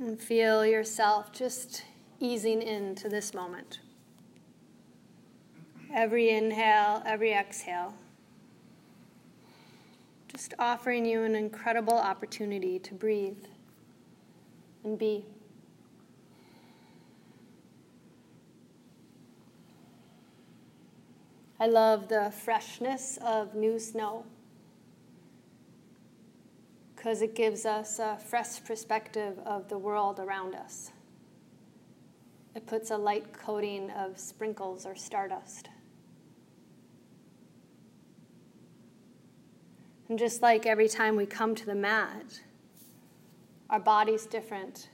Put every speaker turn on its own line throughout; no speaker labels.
And feel yourself just easing into this moment. Every inhale, every exhale, just offering you an incredible opportunity to breathe and be. I love the freshness of new snow because it gives us a fresh perspective of the world around us. It puts a light coating of sprinkles or stardust. And just like every time we come to the mat, our body's different,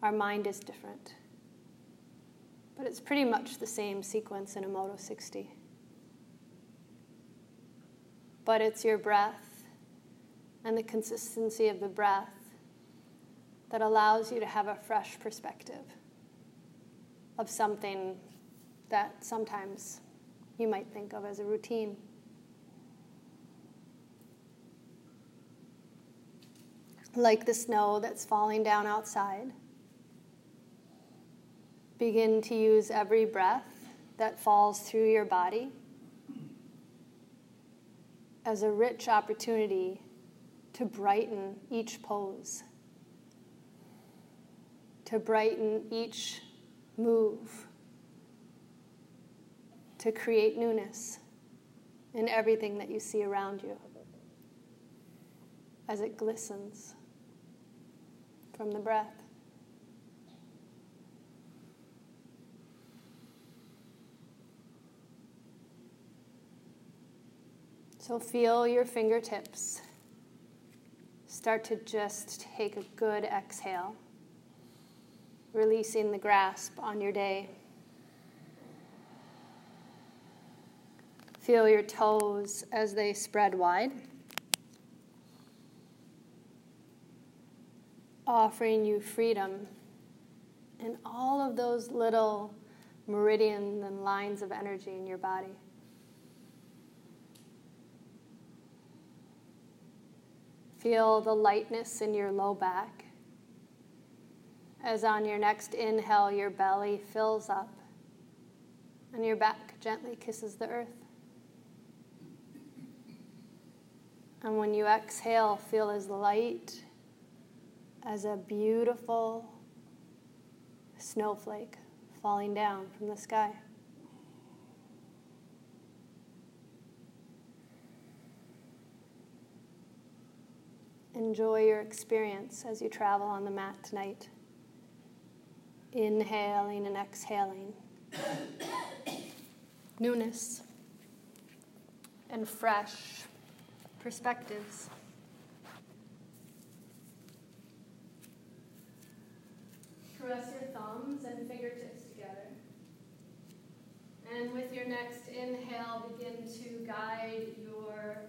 our mind is different. But it's pretty much the same sequence in a Modo 60. But it's your breath and the consistency of the breath that allows you to have a fresh perspective of something that sometimes you might think of as a routine. Like the snow that's falling down outside. Begin to use every breath that falls through your body as a rich opportunity to brighten each pose to brighten each move, to create newness in everything that you see around you as it glistens from the breath. So feel your fingertips start to just take a good exhale releasing the grasp on your day. Feel your toes as they spread wide, offering you freedom in all of those little meridians and lines of energy in your body. Feel the lightness in your low back as on your next inhale, your belly fills up and your back gently kisses the earth. And when you exhale, feel as light as a beautiful snowflake falling down from the sky. Enjoy your experience as you travel on the mat tonight inhaling and exhaling. Newness and fresh perspectives. Press your thumbs and fingertips together. And with your next inhale, begin to guide your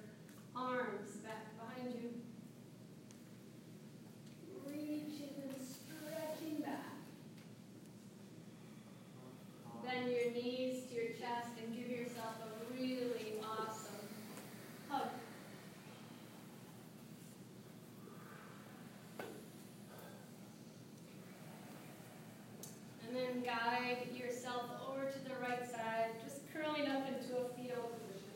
arms back behind you. Bend your knees to your chest and give yourself a really awesome hug. And then guide yourself over to the right side, just curling up into a fetal position.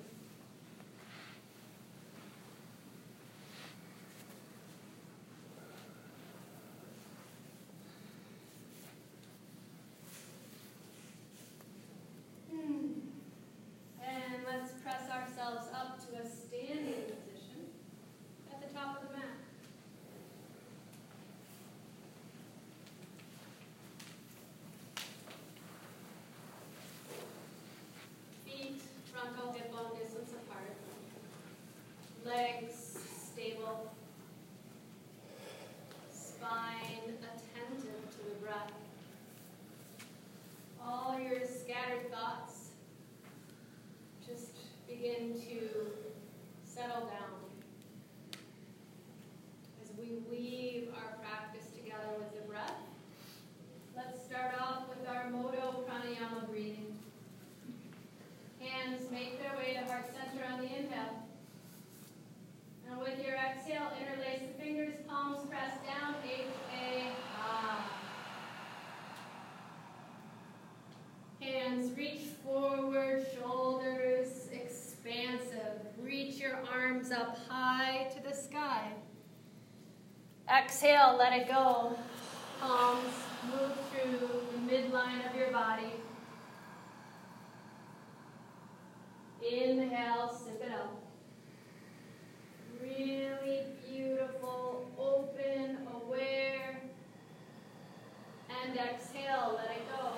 Exhale, let it go. Palms move through the midline of your body. Inhale, sip it up. Really beautiful, open, aware. And exhale, let it go.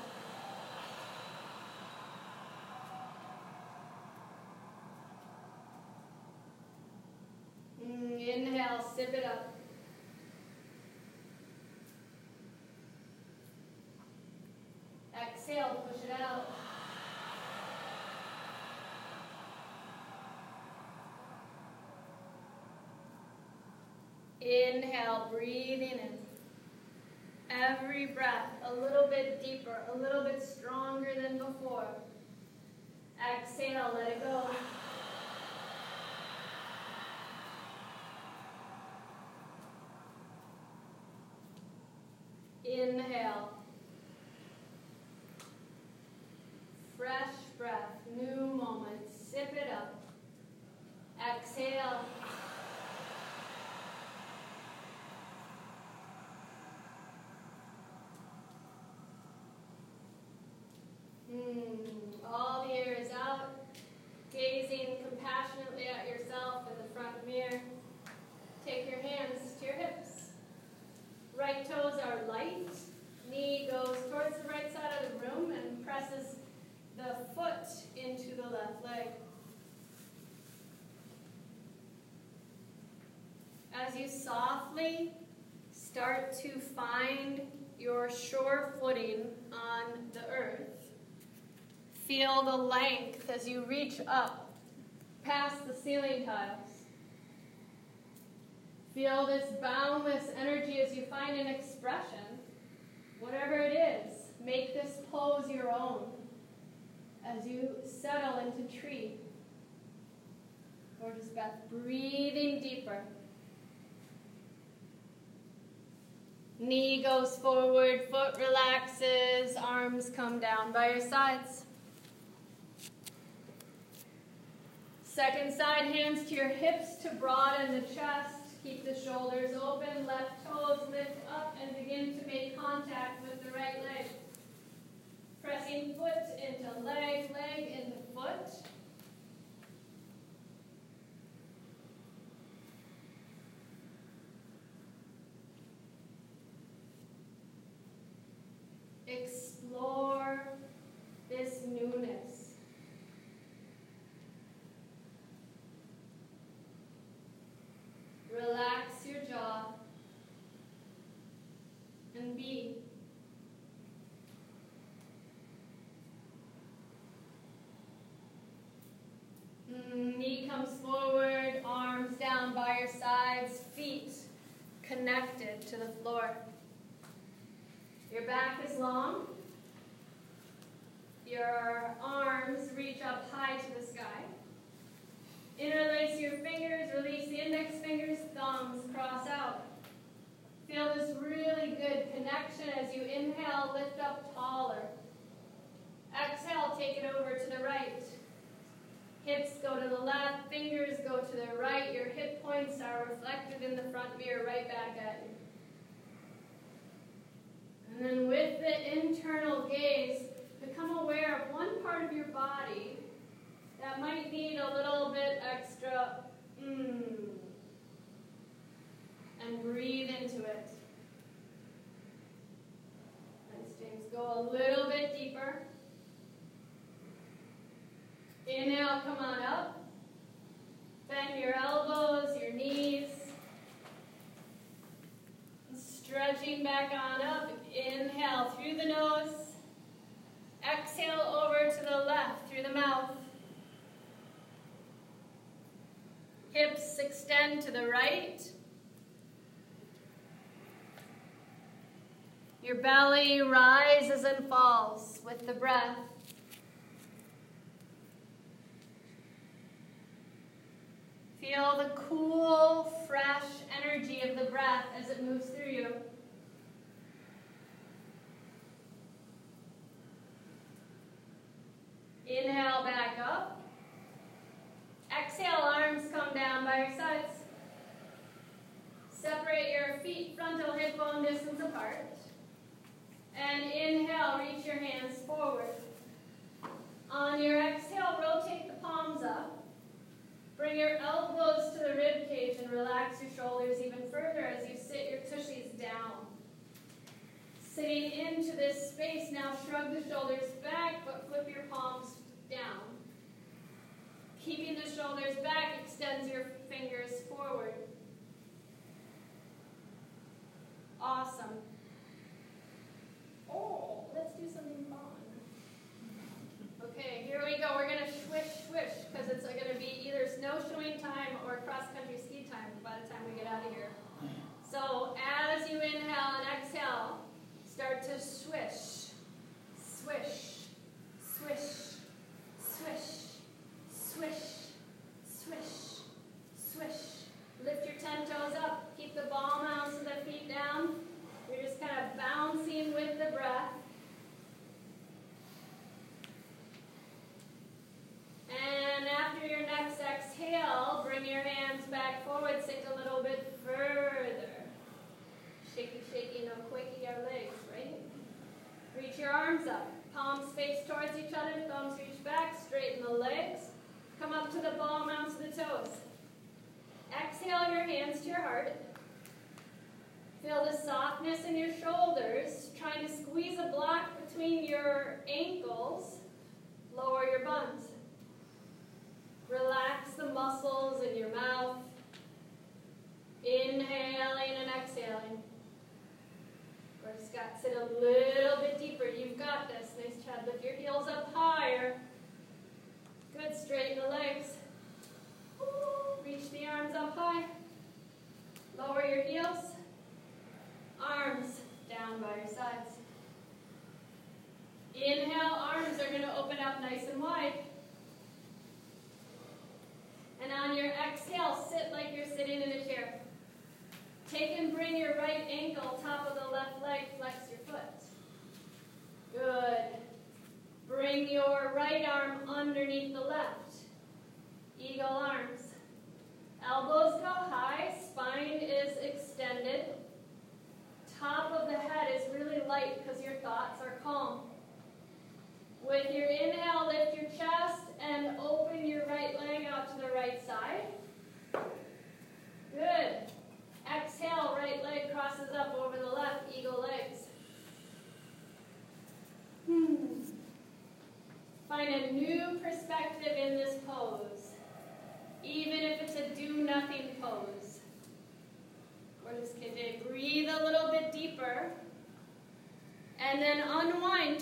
Mm, inhale, sip it up. Exhale, push it out. Inhale, breathing in. Every breath a little bit deeper, a little bit stronger than before. Exhale, let it go. Inhale. Fresh breath, new moment. Sip it up. Exhale. Mm, all the air is out. Gazing compassionately at yourself in the front mirror. Take your hands to your hips. Right toes are light. Knee goes towards the right side of the room and presses the foot into the left leg. As you softly start to find your sure footing on the earth, feel the length as you reach up past the ceiling tiles. Feel this boundless energy as you find an expression, whatever it is. Make this pose your own as you settle into tree. Gorgeous breath. Breathing deeper. Knee goes forward, foot relaxes, arms come down by your sides. Second side, hands to your hips to broaden the chest. Keep the shoulders open, left toes lift up and begin to make contact with the right leg. Pressing foot into leg, leg into foot. Explore this newness. Relax your jaw and be. Mm, knee comes forward, arms down by your sides, feet connected to the floor. Your back long. Your arms reach up high to the sky. Interlace your fingers, release the index fingers, thumbs cross out. Feel this really good connection as you inhale, lift up taller. Exhale, take it over to the right. Hips go to the left, fingers go to the right. Your hip points are reflected in the front mirror right back at you. And then with the internal gaze, become aware of one part of your body that might need a little bit extra mmm. And breathe into it. Nice, James. Go a little bit deeper. Inhale, come on up. Bend your elbows, your knees. Stretching back on up. Inhale through nose. Exhale over to the left through the mouth. Hips extend to the right. Your belly rises and falls with the breath. Feel the cool, fresh energy of the breath as it moves through you. Inhale back up. Exhale, arms come down by your sides. Separate your feet frontal hip bone distance apart. And inhale, reach your hands forward. On your exhale, rotate the palms up. Bring your elbows to the rib cage and relax your shoulders even further as you sit your tushies down. Sitting into this space, now shrug the shoulders back, but flip your palms down. Keeping the shoulders back extends your fingers forward. Awesome. Oh, let's do something fun. Okay, here we go. We're going to swish, swish, because it's going to be either snowshoeing time or cross-country ski time by the time we get out of here. So as you inhale and exhale, start to swish, swish, swish, swish,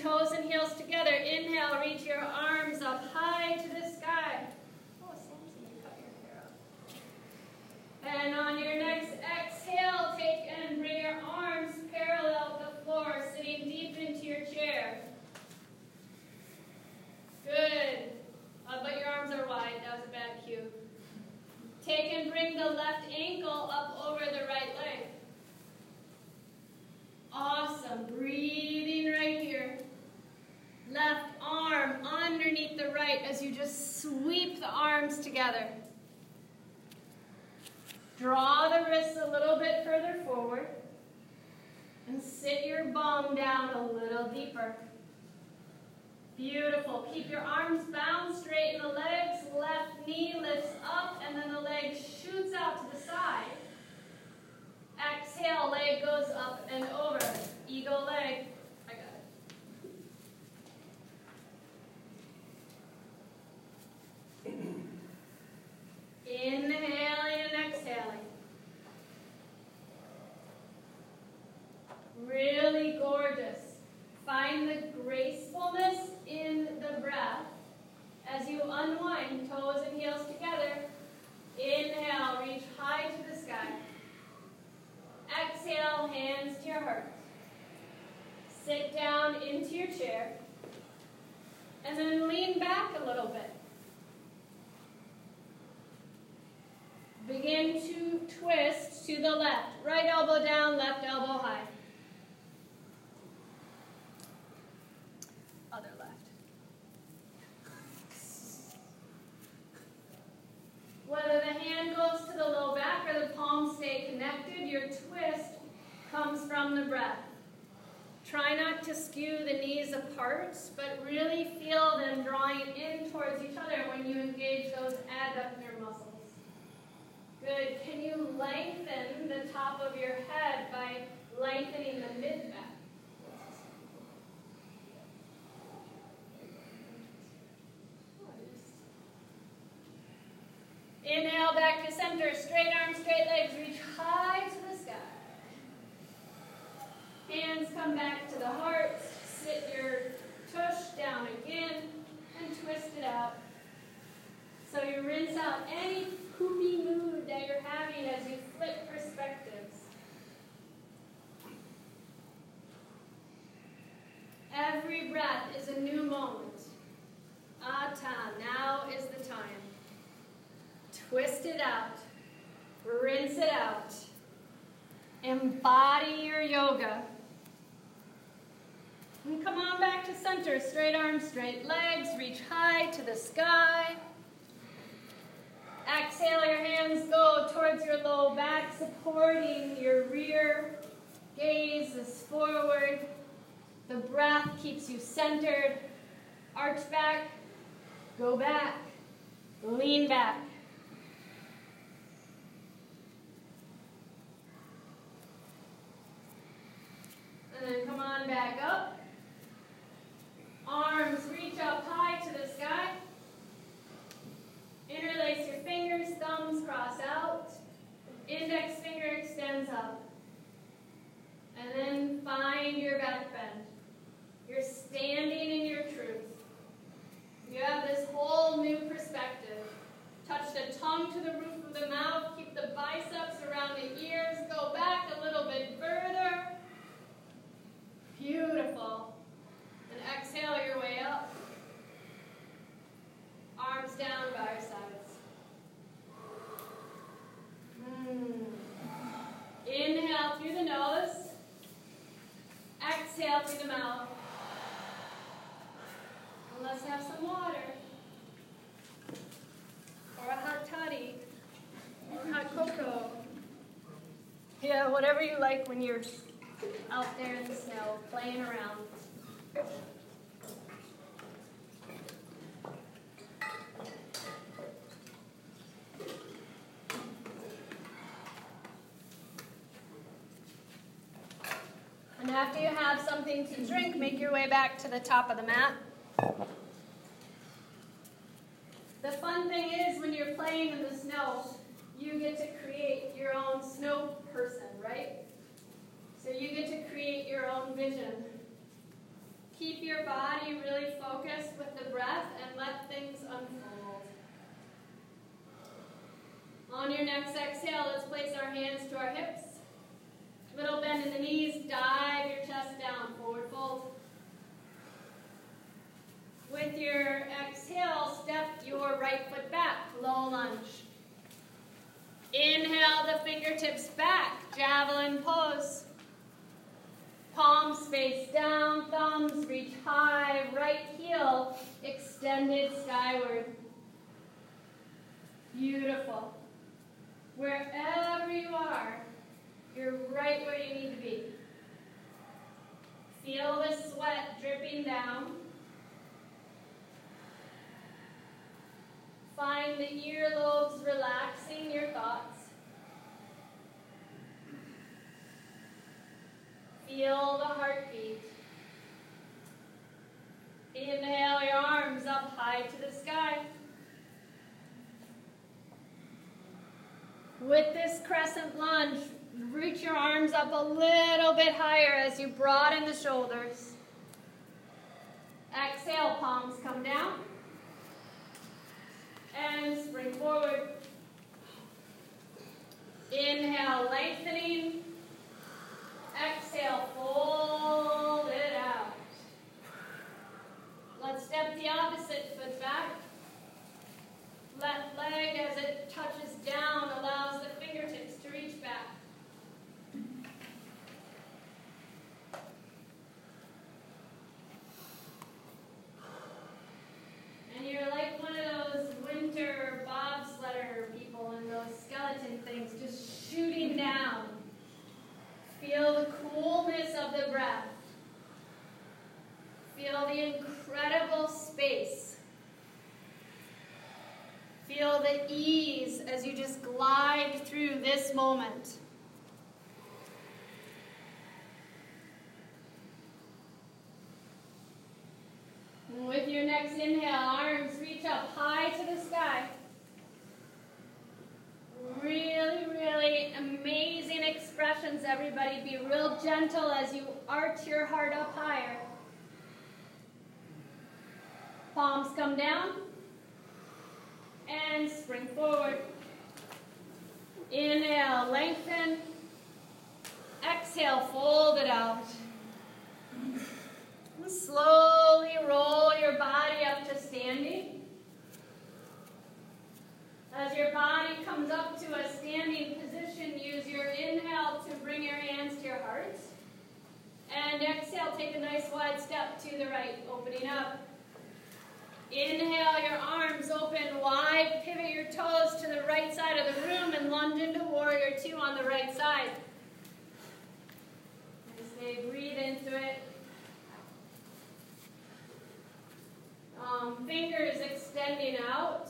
toes and heels together. Inhale, reach your arms up high to the sky. Oh, Samson, you cut your hair. And on your next exhale, take and bring your arms parallel to the floor, sitting deep into your chair. Good. Uh, but your arms are wide. That was a bad cue. Take and bring the left ankle up over the right leg. Awesome. Breathing. Left arm underneath the right as you just sweep the arms together. Draw the wrists a little bit further forward. And sit your bum down a little deeper. Beautiful. Keep your arms bound, straight straighten the legs. Left knee lifts up, and then the leg shoots out to the side. Exhale, leg goes up and over. Eagle leg. I got it. Inhaling and exhaling. Really gorgeous. Find the gracefulness in the breath as you unwind toes and heels together. Inhale, reach high to the sky. Exhale, hands to your heart. Sit down into your chair. And then lean back a little bit. Begin to twist to the left. Right elbow down, left elbow high. Other left. Whether the hand goes to the low back or the palms stay connected, your twist comes from the breath. Try not to skew the knees apart, but really feel them drawing in towards each other when you engage those adductor muscles. Good. Can you lengthen the top of your head by lengthening the mid back? Inhale back to center, straight arms, straight legs, reach high to the sky. Hands come back to the heart, sit your tush down again, and twist it out. So you rinse out any poopy mood that you're having as you flip perspectives. Every breath is a new moment. Ah, Atha, now is the time. Twist it out. Rinse it out. Embody your yoga. And come on back to center. Straight arms, straight legs. Reach high to the sky. Exhale, your hands go towards your low back, supporting your rear. Gaze is forward. The breath keeps you centered. Arch back. Go back. Lean back. And then come on back up. Arms reach up high to the sky. Interlace your fingers, thumbs cross out. Index finger extends up. And then find your back bend. You're standing in your truth. You have this whole new perspective. Touch the tongue to the roof of the mouth. Keep the biceps around the ears. Go back a little bit further. Beautiful. And exhale your way up. Arms down by your sides. Mm. Inhale through the nose. Exhale through the mouth. And let's have some water. Or a hot toddy. Or hot cocoa. Whatever you like when you're out there in the snow, playing around. And after you have something to drink, make your way back to the top of the mat. The fun thing is when you're playing in the snow, you get to create your own snow person, right? So you get to create your own vision. Keep your body really focused with the breath and let things unfold. On your next exhale, let's place our hands to our hips. Little bend in the knees, dive your chest down, forward fold. With your exhale, step your right foot back, low lunge. Inhale the fingertips back, javelin pose. Palms face down, thumbs reach high, right heel extended skyward. Beautiful. Wherever you are, you're right where you need to be. Feel the sweat dripping down. Find the earlobes relaxing your thoughts. Feel the heartbeat. Inhale your arms up high to the sky. With this crescent lunge, reach your arms up a little bit higher as you broaden the shoulders. Exhale, palms come down. And spring forward. Inhale, lengthening. Exhale, fold it out. Let's step the opposite foot back. Left leg as it touches down allows the fingertips to reach back. And you're like one of those winter bobsledder people and those skeleton things just shooting down. Feel the cool the breath. Feel the incredible space. Feel the ease as you just glide through this moment. With your next inhale, arms reach up high to the sky. Really, really amazing everybody. Be real gentle as you arch your heart up higher. Palms come down and spring forward. Inhale, lengthen. Exhale, fold it out. Slowly roll your body up to standing. As your body comes up to a standing position, use your inhale to bring your hands to your heart. And exhale, take a nice wide step to the right, opening up. Inhale, your arms open wide, pivot your toes to the right side of the room, and lunge into warrior two on the right side. Stay, breathe into it. Um, fingers extending out.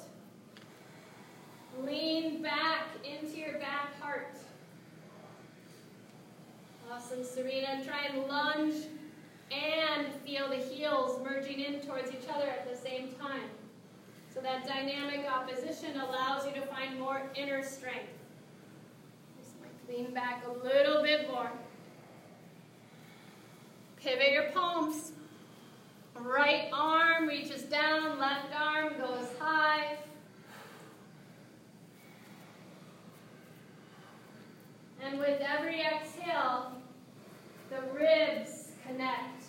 Lean back into your back heart. Awesome, Serena. Try and lunge and feel the heels merging in towards each other at the same time. So that dynamic opposition allows you to find more inner strength. Just lean back a little bit more. Pivot your palms. Right arm reaches down, left arm goes high. And with every exhale, the ribs connect.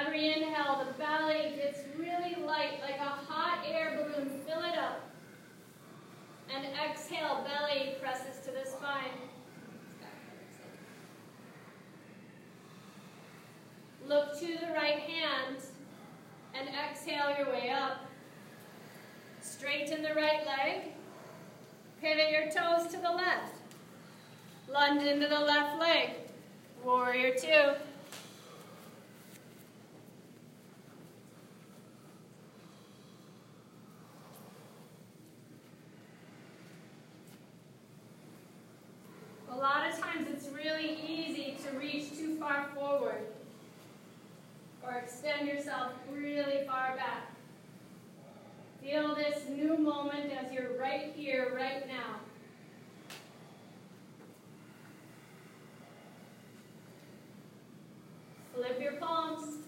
Every inhale, the belly gets really light, like a hot air balloon. Fill it up. And exhale, belly presses to the spine. Look to the right hand and exhale your way up. Straighten the right leg. Pivot your toes to the left. Lunge into the left leg. Warrior two. A lot of times it's really easy to reach too far forward or extend yourself really far back. Feel this new moment as you're right here, right now. Flip your palms.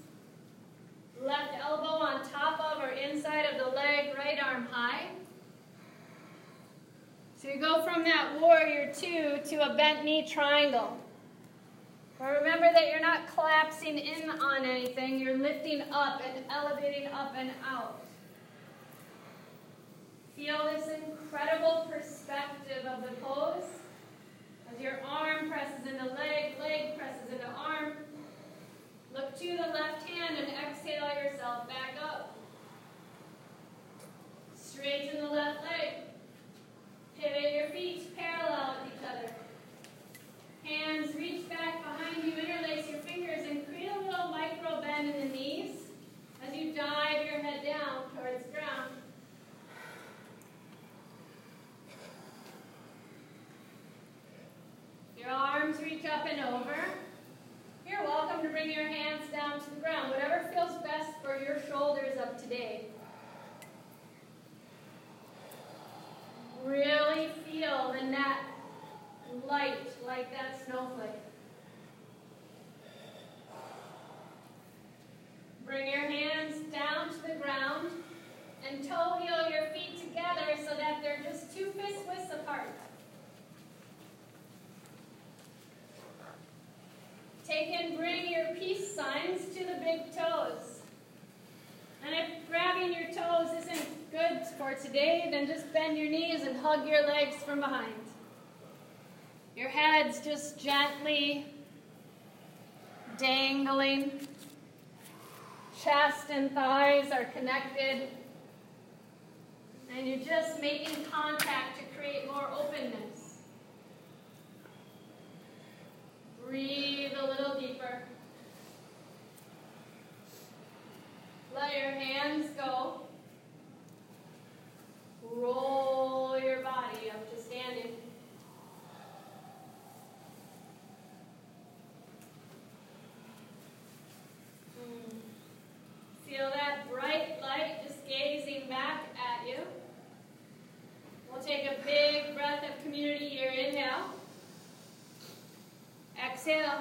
Left elbow on top of or inside of the leg, right arm high. So you go from that warrior two to a bent knee triangle. But remember that you're not collapsing in on anything, you're lifting up and elevating up and out. Feel this incredible perspective of the pose as your arm presses into leg, leg presses into arm. Look to the left hand and exhale yourself back up. Straighten the left leg. Pivot your feet parallel with each other. Hands reach back behind you, interlace your fingers, and create a little micro bend in the knees as you dive your head down towards ground. Your arms reach up and over. You're welcome to bring your hands down to the ground, whatever feels best for your shoulders of today. Really feel the neck light like that snowflake. Bring your hands down to the ground and toe heel your feet together so that they're just two fist widths apart. Take and bring your peace signs to the big toes. And if grabbing your toes isn't good for today, then just bend your knees and hug your legs from behind. Your head's just gently dangling. Chest and thighs are connected. And you're just making contact to create more openness. Breathe a little Let your hands go. Roll your body up to standing. Hmm. Feel that bright light just gazing back at you. We'll take a big breath of community here. Inhale. Exhale.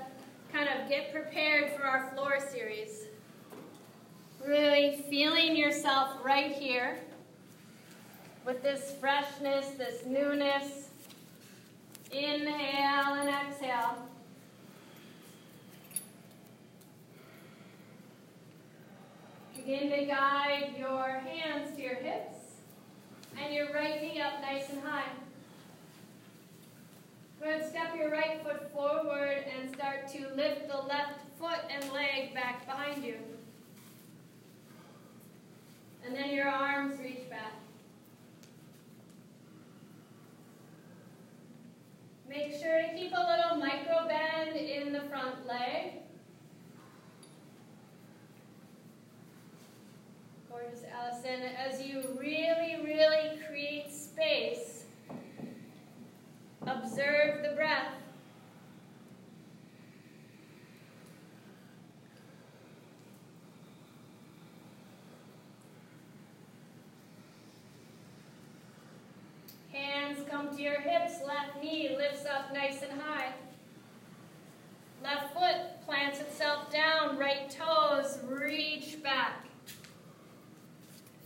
prepared for our floor series. Really feeling yourself right here with this freshness, this newness. Inhale and exhale. Begin to guide your hands to your hips and your right knee up nice and high. Go ahead, step your right foot forward and start to lift the left foot and leg back behind you. And then your arms reach back. Make sure to keep a little micro bend in the front leg. Gorgeous, Allison. As you really, really create space Observe the breath. Hands come to your hips, left knee lifts up nice and high. Left foot plants itself down, right toes reach back.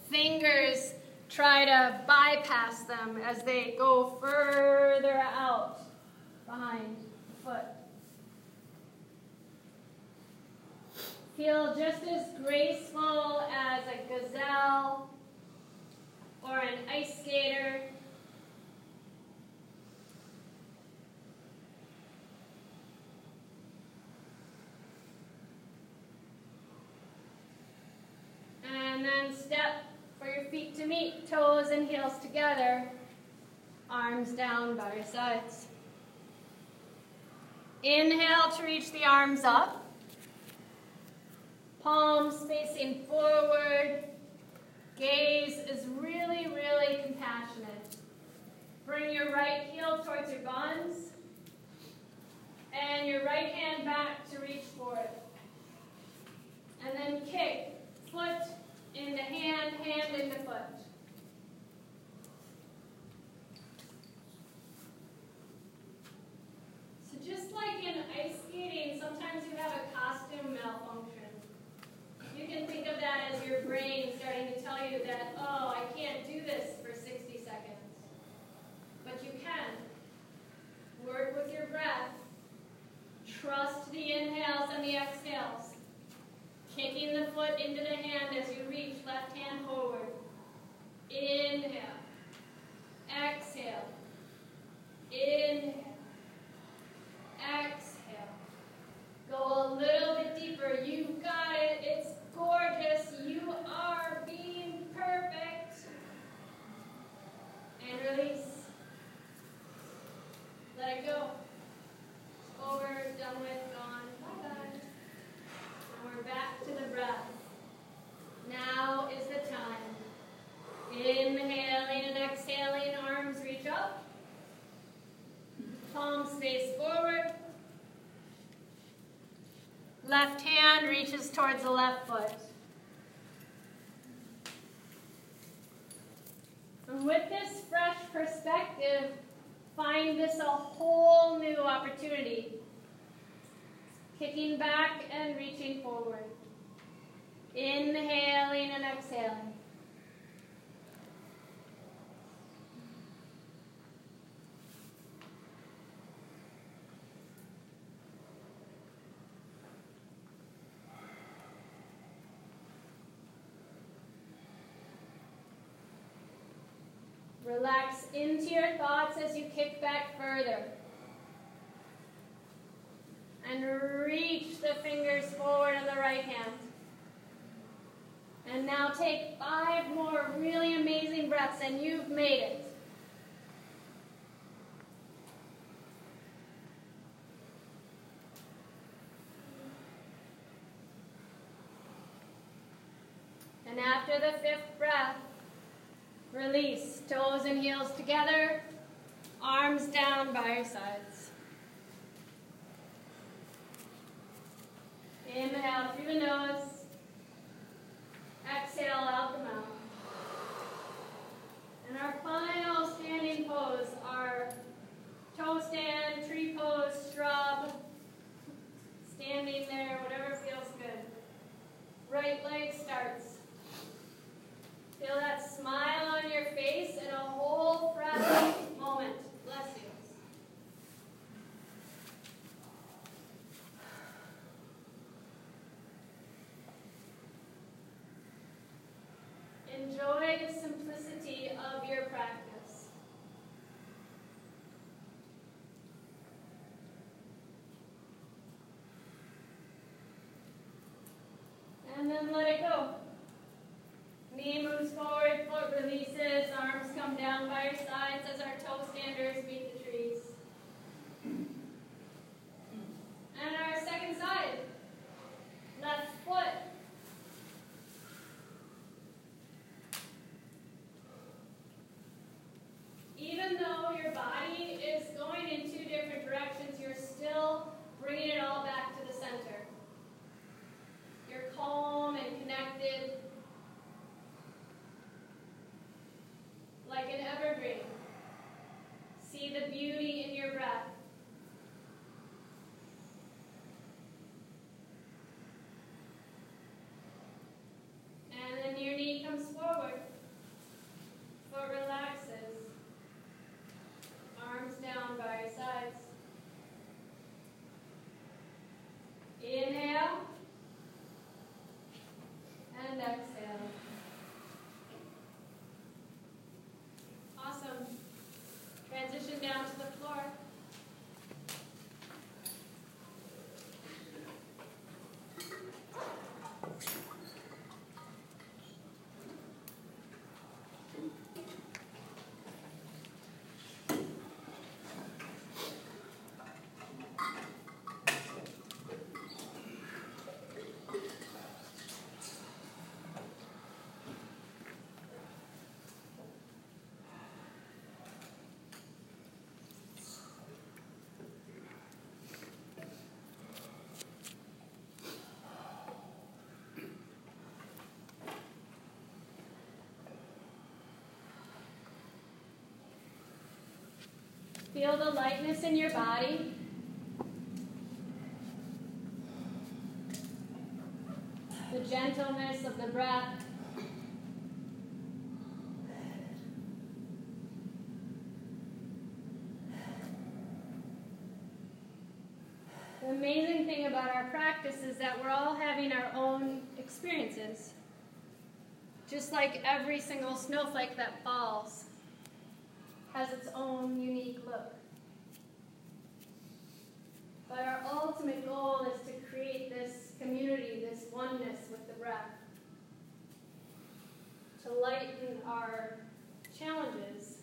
Fingers try to bypass them as they go further behind foot. Feel just as graceful as a gazelle or an ice skater. And then step for your feet to meet, toes and heels together, arms down by your sides. Inhale to reach the arms up. Palms facing forward. Gaze is really, really compassionate. Bring your right heel towards your buns. And your right hand back to reach for it. And then kick, foot, into hand, hand into foot. So just like in ice skating, sometimes you have a costume malfunction. You can think of that as your brain starting to tell you that, oh, I can't do this for 60 seconds. But you can. Work with your breath. Trust the inhales and the exhales. Kicking the foot into the hand as you reach left hand forward. Inhale. Exhale. Inhale. Exhale. Go a little bit deeper. You've got it. It's gorgeous. You are being perfect. And release. Let it go. Over, done with, gone. Bye-bye. And we're back to the breath. Now is the time. Inhaling and exhaling, arms reach up. Palms face forward. Left reaches towards the left foot. And with this fresh perspective, find this a whole new opportunity Kicking back and reaching forward. Inhaling and exhaling. Relax into your thoughts as you kick back further and reach the fingers forward in the right hand. And now take five more really amazing breaths, and you've made it. after the fifth breath, release. Toes and heels together, arms down by your sides. Inhale through the nose. Exhale out the mouth. And our final standing pose, our toe stand, tree pose, shrub, standing there, whatever feels good. Right leg starts. Feel that smile on your face and a whole breath moment. Bless you. Enjoy the simplicity of your practice. And then let it go. Knee moves forward, foot releases, arms come down by your sides as our toe standers meet the trees. And our second side. Left foot. Even though your body is going in two different directions, you're still bringing it all back to the center. You're calm and connected. like an evergreen. See the beauty in your breath. And then your knee comes forward. Foot relaxes. Arms down by your sides. Inhale. And exhale. Awesome. Transition down to the floor. Feel the lightness in your body. The gentleness of the breath. The amazing thing about our practice is that we're all having our own experiences. Just like every single snowflake that falls has its own unique look. But our ultimate goal is to create this community, this oneness with the breath, to lighten our challenges,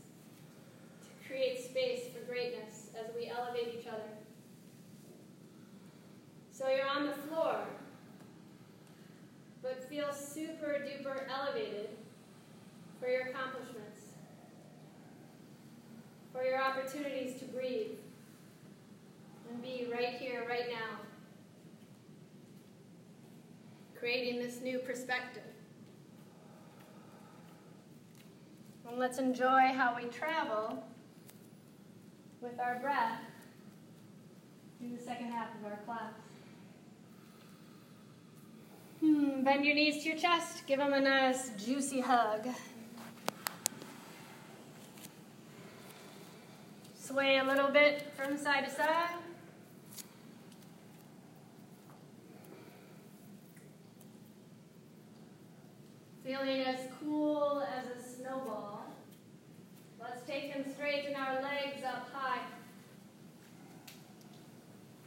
to create space for greatness as we elevate each other. So you're on the floor, but feel super duper elevated for your accomplishments for your opportunities to breathe and be right here, right now, creating this new perspective. And let's enjoy how we travel with our breath through the second half of our class. Hmm, bend your knees to your chest, give them a nice juicy hug. Sway a little bit from side to side. Feeling as cool as a snowball. Let's take them straighten our legs up high.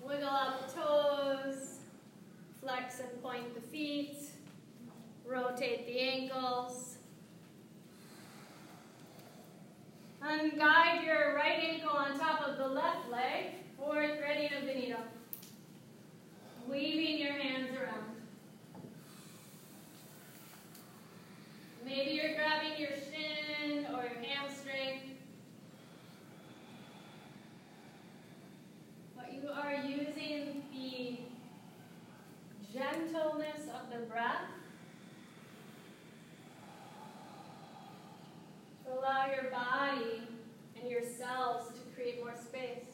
Wiggle out the toes. Flex and point the feet. Rotate the ankles. And guide your right ankle on top of the left leg, fourth threading of the needle. Weaving your hands around. Maybe you're grabbing your shin or your hamstring. But you are using the gentleness of the breath Allow your body and yourselves to create more space.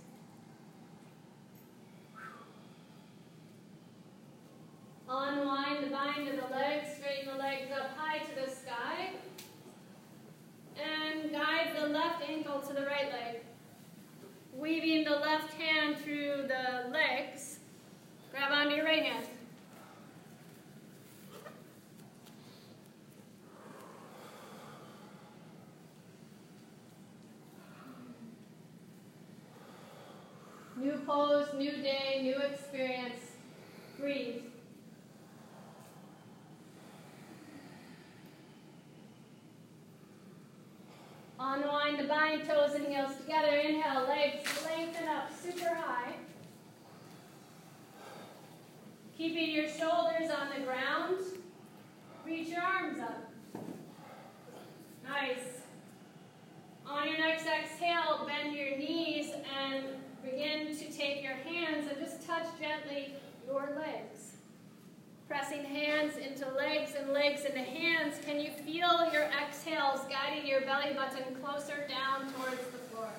Unwind the bind of the legs, straighten the legs up high to the sky, and guide the left ankle to the right leg. Weaving the left hand through the legs, grab onto your right hand. New pose, new day, new experience. Breathe. Unwind the bind toes and heels together. Inhale, legs lengthen up super high. Keeping your shoulders on the ground. Reach your arms up. Nice. On your next exhale, bend your knees and begin to take your hands and just touch gently your legs. Pressing hands into legs and legs into hands. Can you feel your exhales guiding your belly button closer down towards the floor?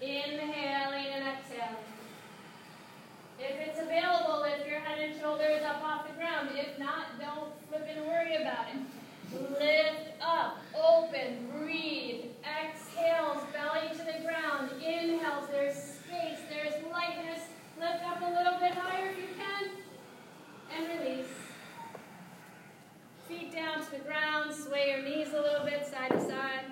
Inhaling and exhaling. If it's available, lift your head and shoulders up off the ground. If not, don't flip and worry about it. Lift up, open, breathe. Exhales, belly to the ground. Inhales, there's space, there's lightness. Lift up a little bit higher if you can. And release. Feet down to the ground. Sway your knees a little bit side to side.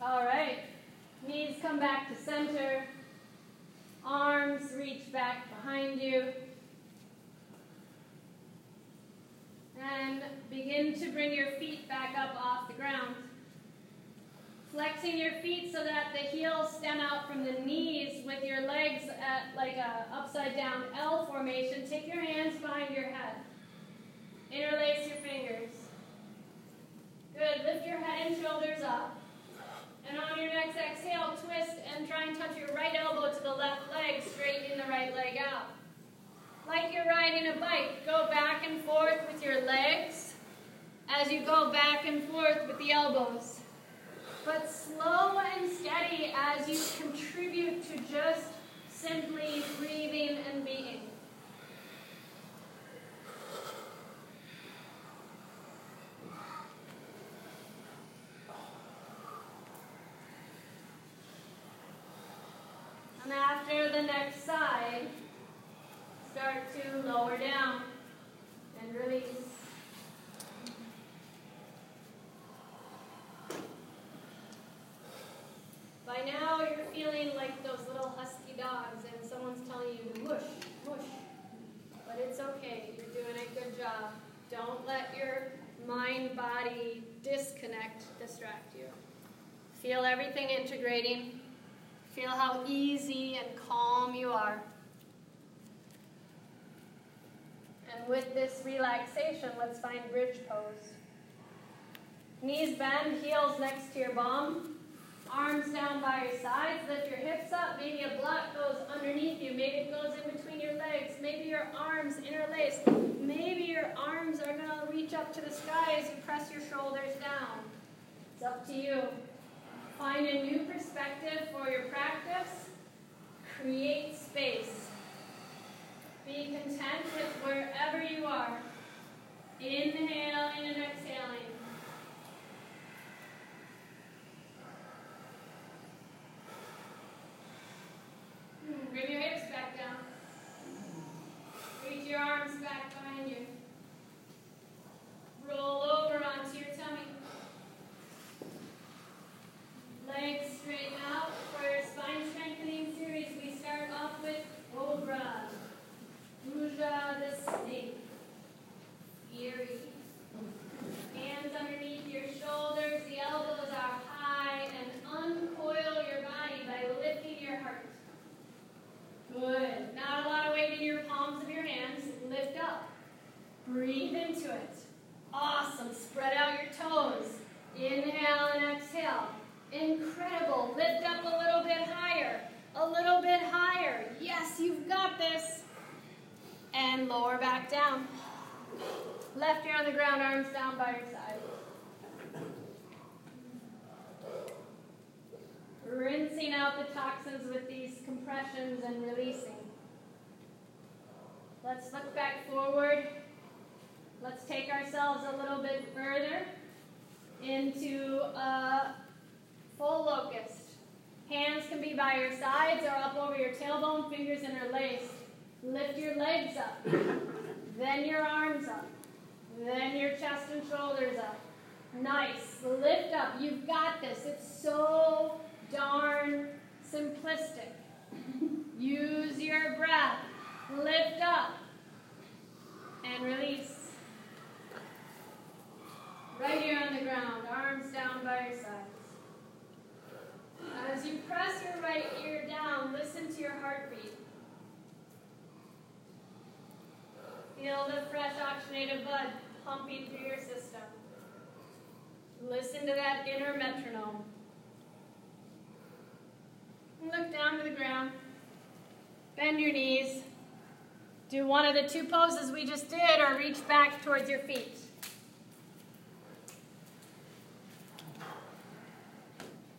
All right. Knees come back to center. Arms reach back behind you. And begin to bring your feet back up off the ground. Flexing your feet so that the heels stem out from the knees with your legs at like a upside down L formation. Take your hands behind your head. Interlace your fingers. Good. Lift your head and shoulders up. And on your next exhale, twist and try and touch your right elbow to the left leg, straightening the right leg out. Like you're riding a bike, go back and forth with your legs as you go back and forth with the elbows. But slow and steady as you contribute to just simply breathing and being. And after the next side, start to lower down and release. By now, you're feeling like those little husky dogs, and someone's telling you to mush, mush. But it's okay, you're doing a good job. Don't let your mind body disconnect distract you. Feel everything integrating. Feel how easy and calm you are. And with this relaxation, let's find bridge pose. Knees bend, heels next to your bum. Arms down by your sides. Lift your hips up. Maybe a block goes underneath you. Maybe it goes in between your legs. Maybe your arms interlace. Maybe your arms are going to reach up to the sky as you press your shoulders down. It's up to you. Find a new perspective for your practice. Create space. Be content with wherever you are. Inhaling and exhaling. One of the two poses we just did or reach back towards your feet.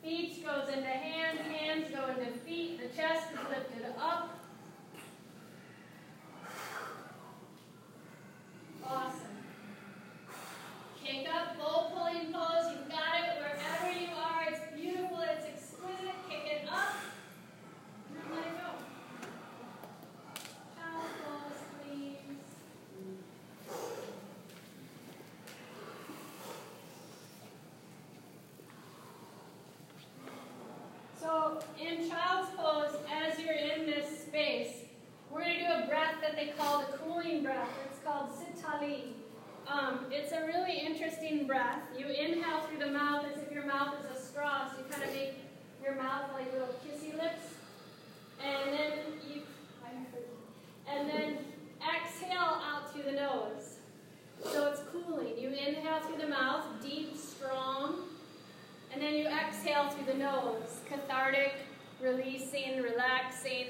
Feet goes into hands, hands go into feet. The chest is lifted up. Awesome. Kick up, bow pulling pose. You've got it wherever you are. It's beautiful. It's exquisite. Kick it up. And let it go. Child's pose, please. So in child's pose, as you're in this space, we're going to do a breath that they call the cooling breath. It's called Sitali. Um, it's a really interesting breath. You inhale through the mouth as if your mouth is a straw, so you kind of make your mouth like a little kissy lips. And then you, and then exhale out through the nose. So it's cooling. You inhale through the mouth, deep, strong, and then you exhale through the nose. Cathartic, releasing, relaxing.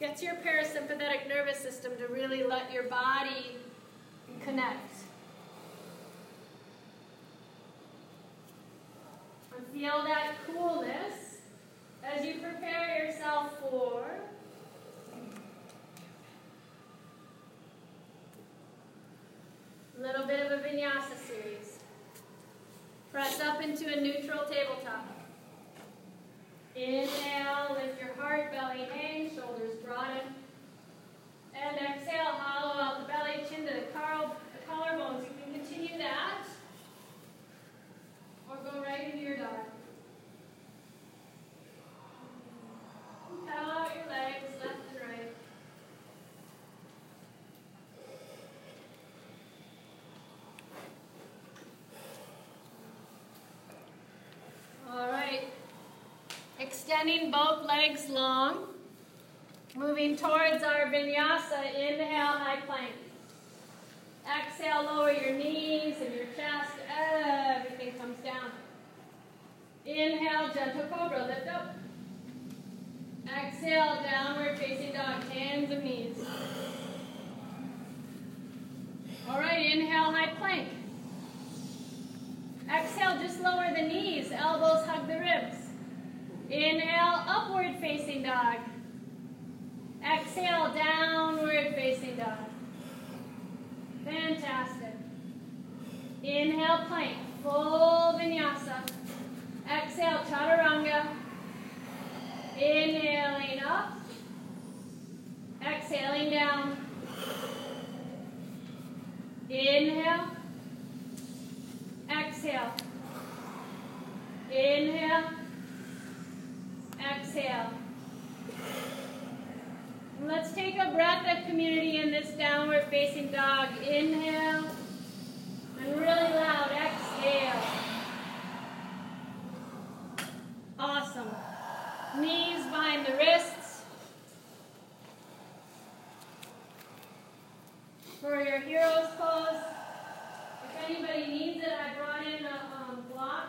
Gets your parasympathetic nervous system to really let your body connect. And feel that coolness as you prepare yourself for a little bit of a vinyasa series. Press up into a neutral tabletop. Inhale, lift your heart, belly hang, shoulders broaden. And exhale, hollow out the belly, chin to the, the collarbones. You can continue that. Or go right into your dog. Pedal out your legs, left and right. All right. Extending both legs long. Moving towards our vinyasa. Inhale, high plank. Exhale, lower your knees and your chest. Everything comes down. Inhale, gentle cobra. Lift up. Exhale, downward facing dog. Hands and knees. All right, inhale, high plank. Exhale, just lower the knees. Elbows hug the ribs. Inhale, upward facing dog. Exhale, downward facing dog. Fantastic. Inhale, plank. Full vinyasa. Exhale, chaturanga. Inhaling up. Exhaling down. Inhale. Exhale. Inhale. Exhale. Let's take a breath of community in this downward facing dog. Inhale. And really loud. Exhale. Awesome. Knees behind the wrists. For your hero's pose. If anybody needs it, I brought in a um, block.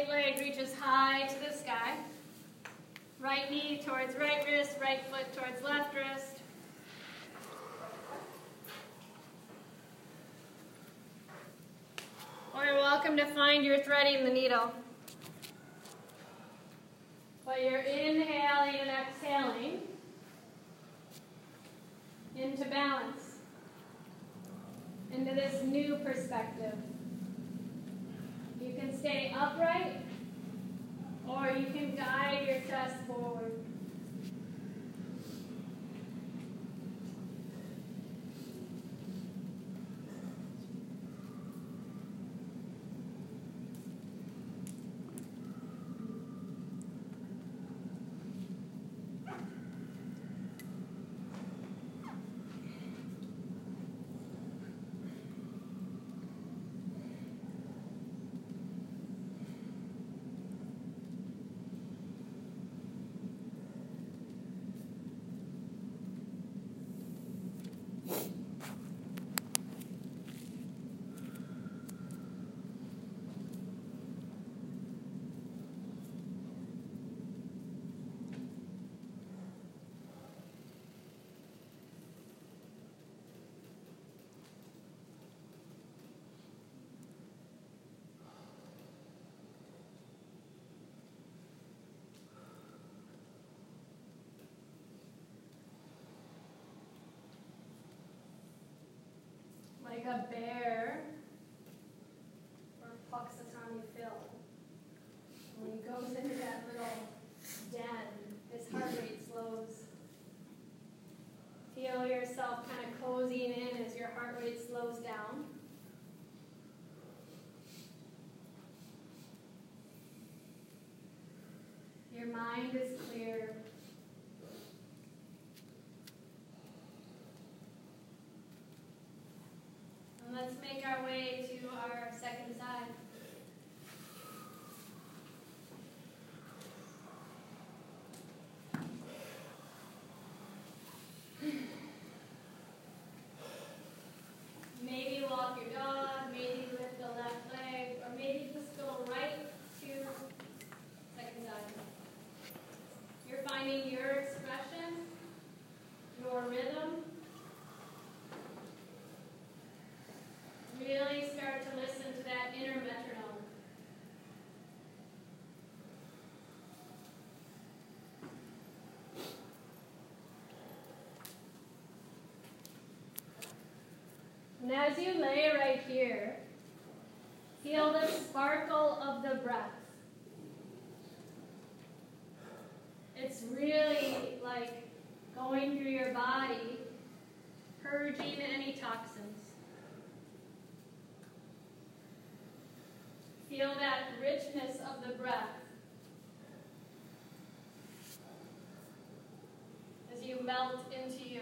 right leg reaches high to the sky. Right knee towards right wrist, right foot towards left wrist. Or you're welcome to find your threading the needle. while you're inhaling and exhaling into balance, into this new perspective stay upright, or you can guide your chest forward. a bear or Punxsutawney Phil. When he goes into that little den, his heart rate slows. Feel yourself kind of cozying in as your heart rate slows down. Your mind is clear. make our way And as you lay right here, feel the sparkle of the breath. It's really like going through your body, purging any toxins. Feel that richness of the breath as you melt into you.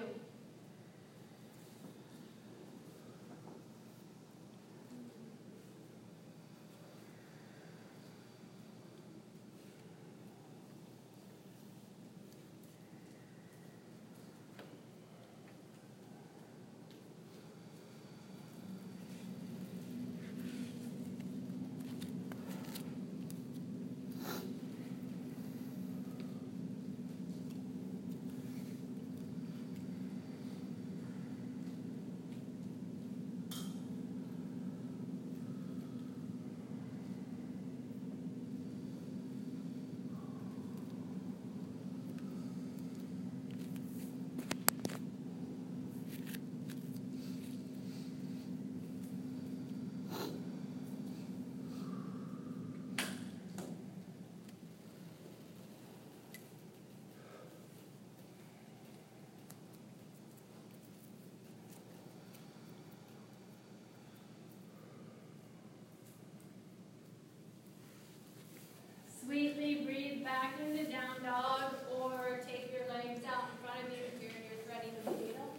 Sweetly breathe back into down dog or take your legs out in front of you if you're, you're threading the needle.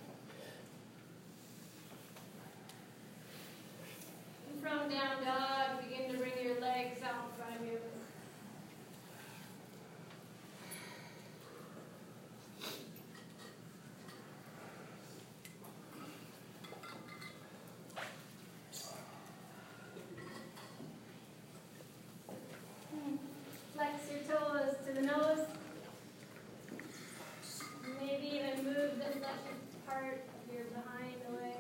And from down dog, begin to bring your legs out in front of you. Flex your toes to the nose. Maybe even move the left part of your behind away.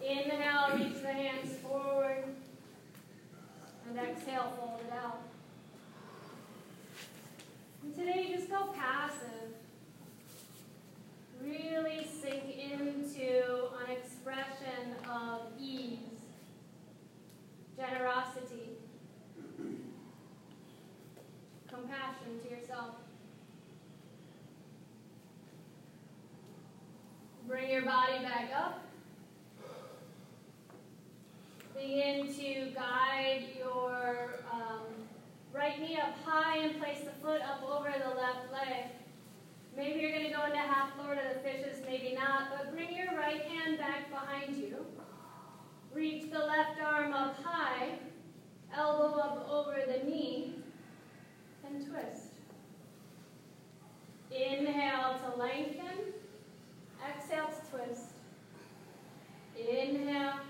Inhale, reach the hands forward. And exhale, fold it out. And today, just go passive. Really sink into an expression of ease, generosity, compassion to yourself. Bring your body back up. Begin to guide your um, right knee up high and place the foot up over the left leg. Maybe you're going to go into half Lord of the Fishes, maybe not, but bring your right hand back behind you. Reach the left arm up high, elbow up over the knee, and twist. Inhale to lengthen, exhale to twist. Inhale,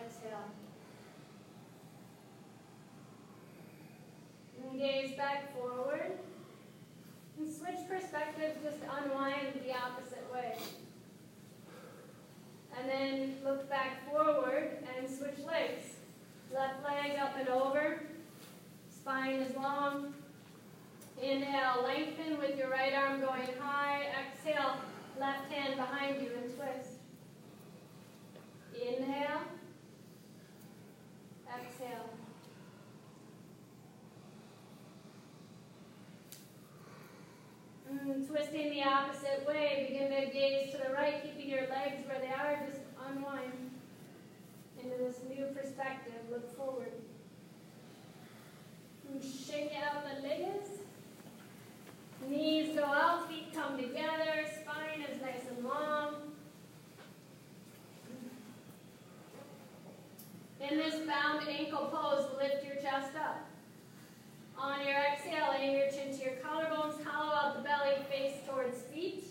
exhale. And gaze back forward. And switch perspective, just unwind the opposite way. And then look back forward and switch legs. Left leg up and over. Spine is long. Inhale, lengthen with your right arm going high. Exhale, left hand behind you and twist. Inhale. Exhale. Mm, twisting the opposite way. Begin to gaze to the right, keeping your legs where they are. Just unwind into this new perspective. Look forward. And shake out the legs. Knees go out, feet come together, spine is nice and long. In this bound ankle pose, lift your chest up. On your exhale, aim your chin to your collarbones, hollow out the belly, face towards feet.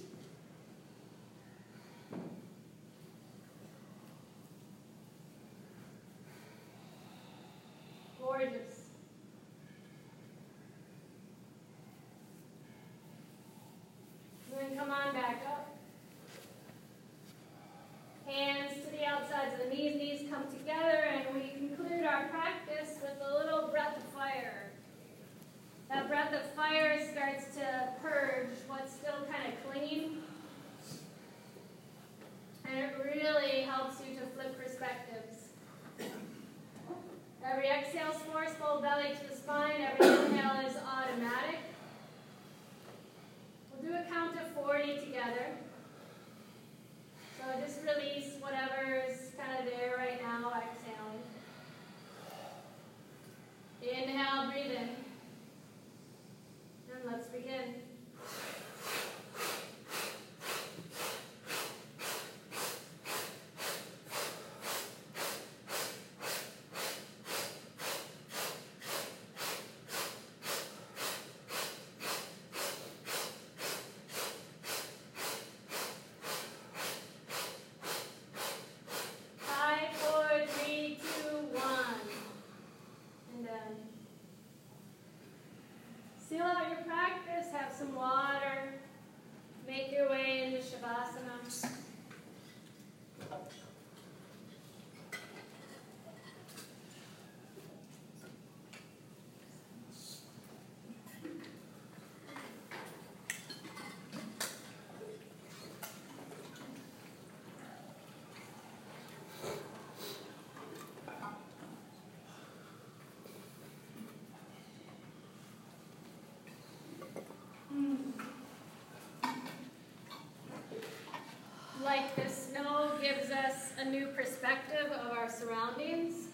Like the snow gives us a new perspective of our surroundings.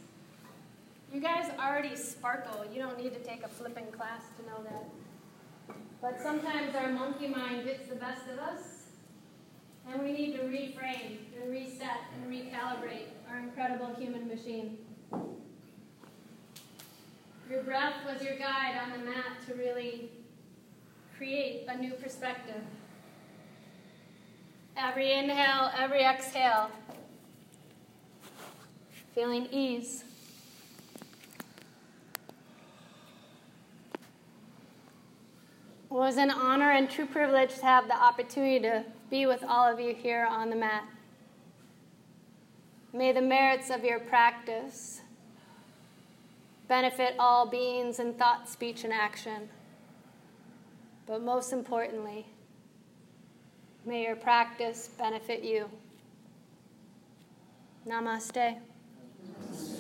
You guys already sparkle. You don't need to take a flipping class to know that. But sometimes our monkey mind gets the best of us, and we need to reframe and reset and recalibrate our incredible human machine. Your breath was your guide on the mat to really create a new perspective. Every inhale, every exhale. Feeling ease. It was an honor and true privilege to have the opportunity to be with all of you here on the mat. May the merits of your practice benefit all beings in thought, speech, and action. But most importantly, May your practice benefit you. Namaste. Namaste.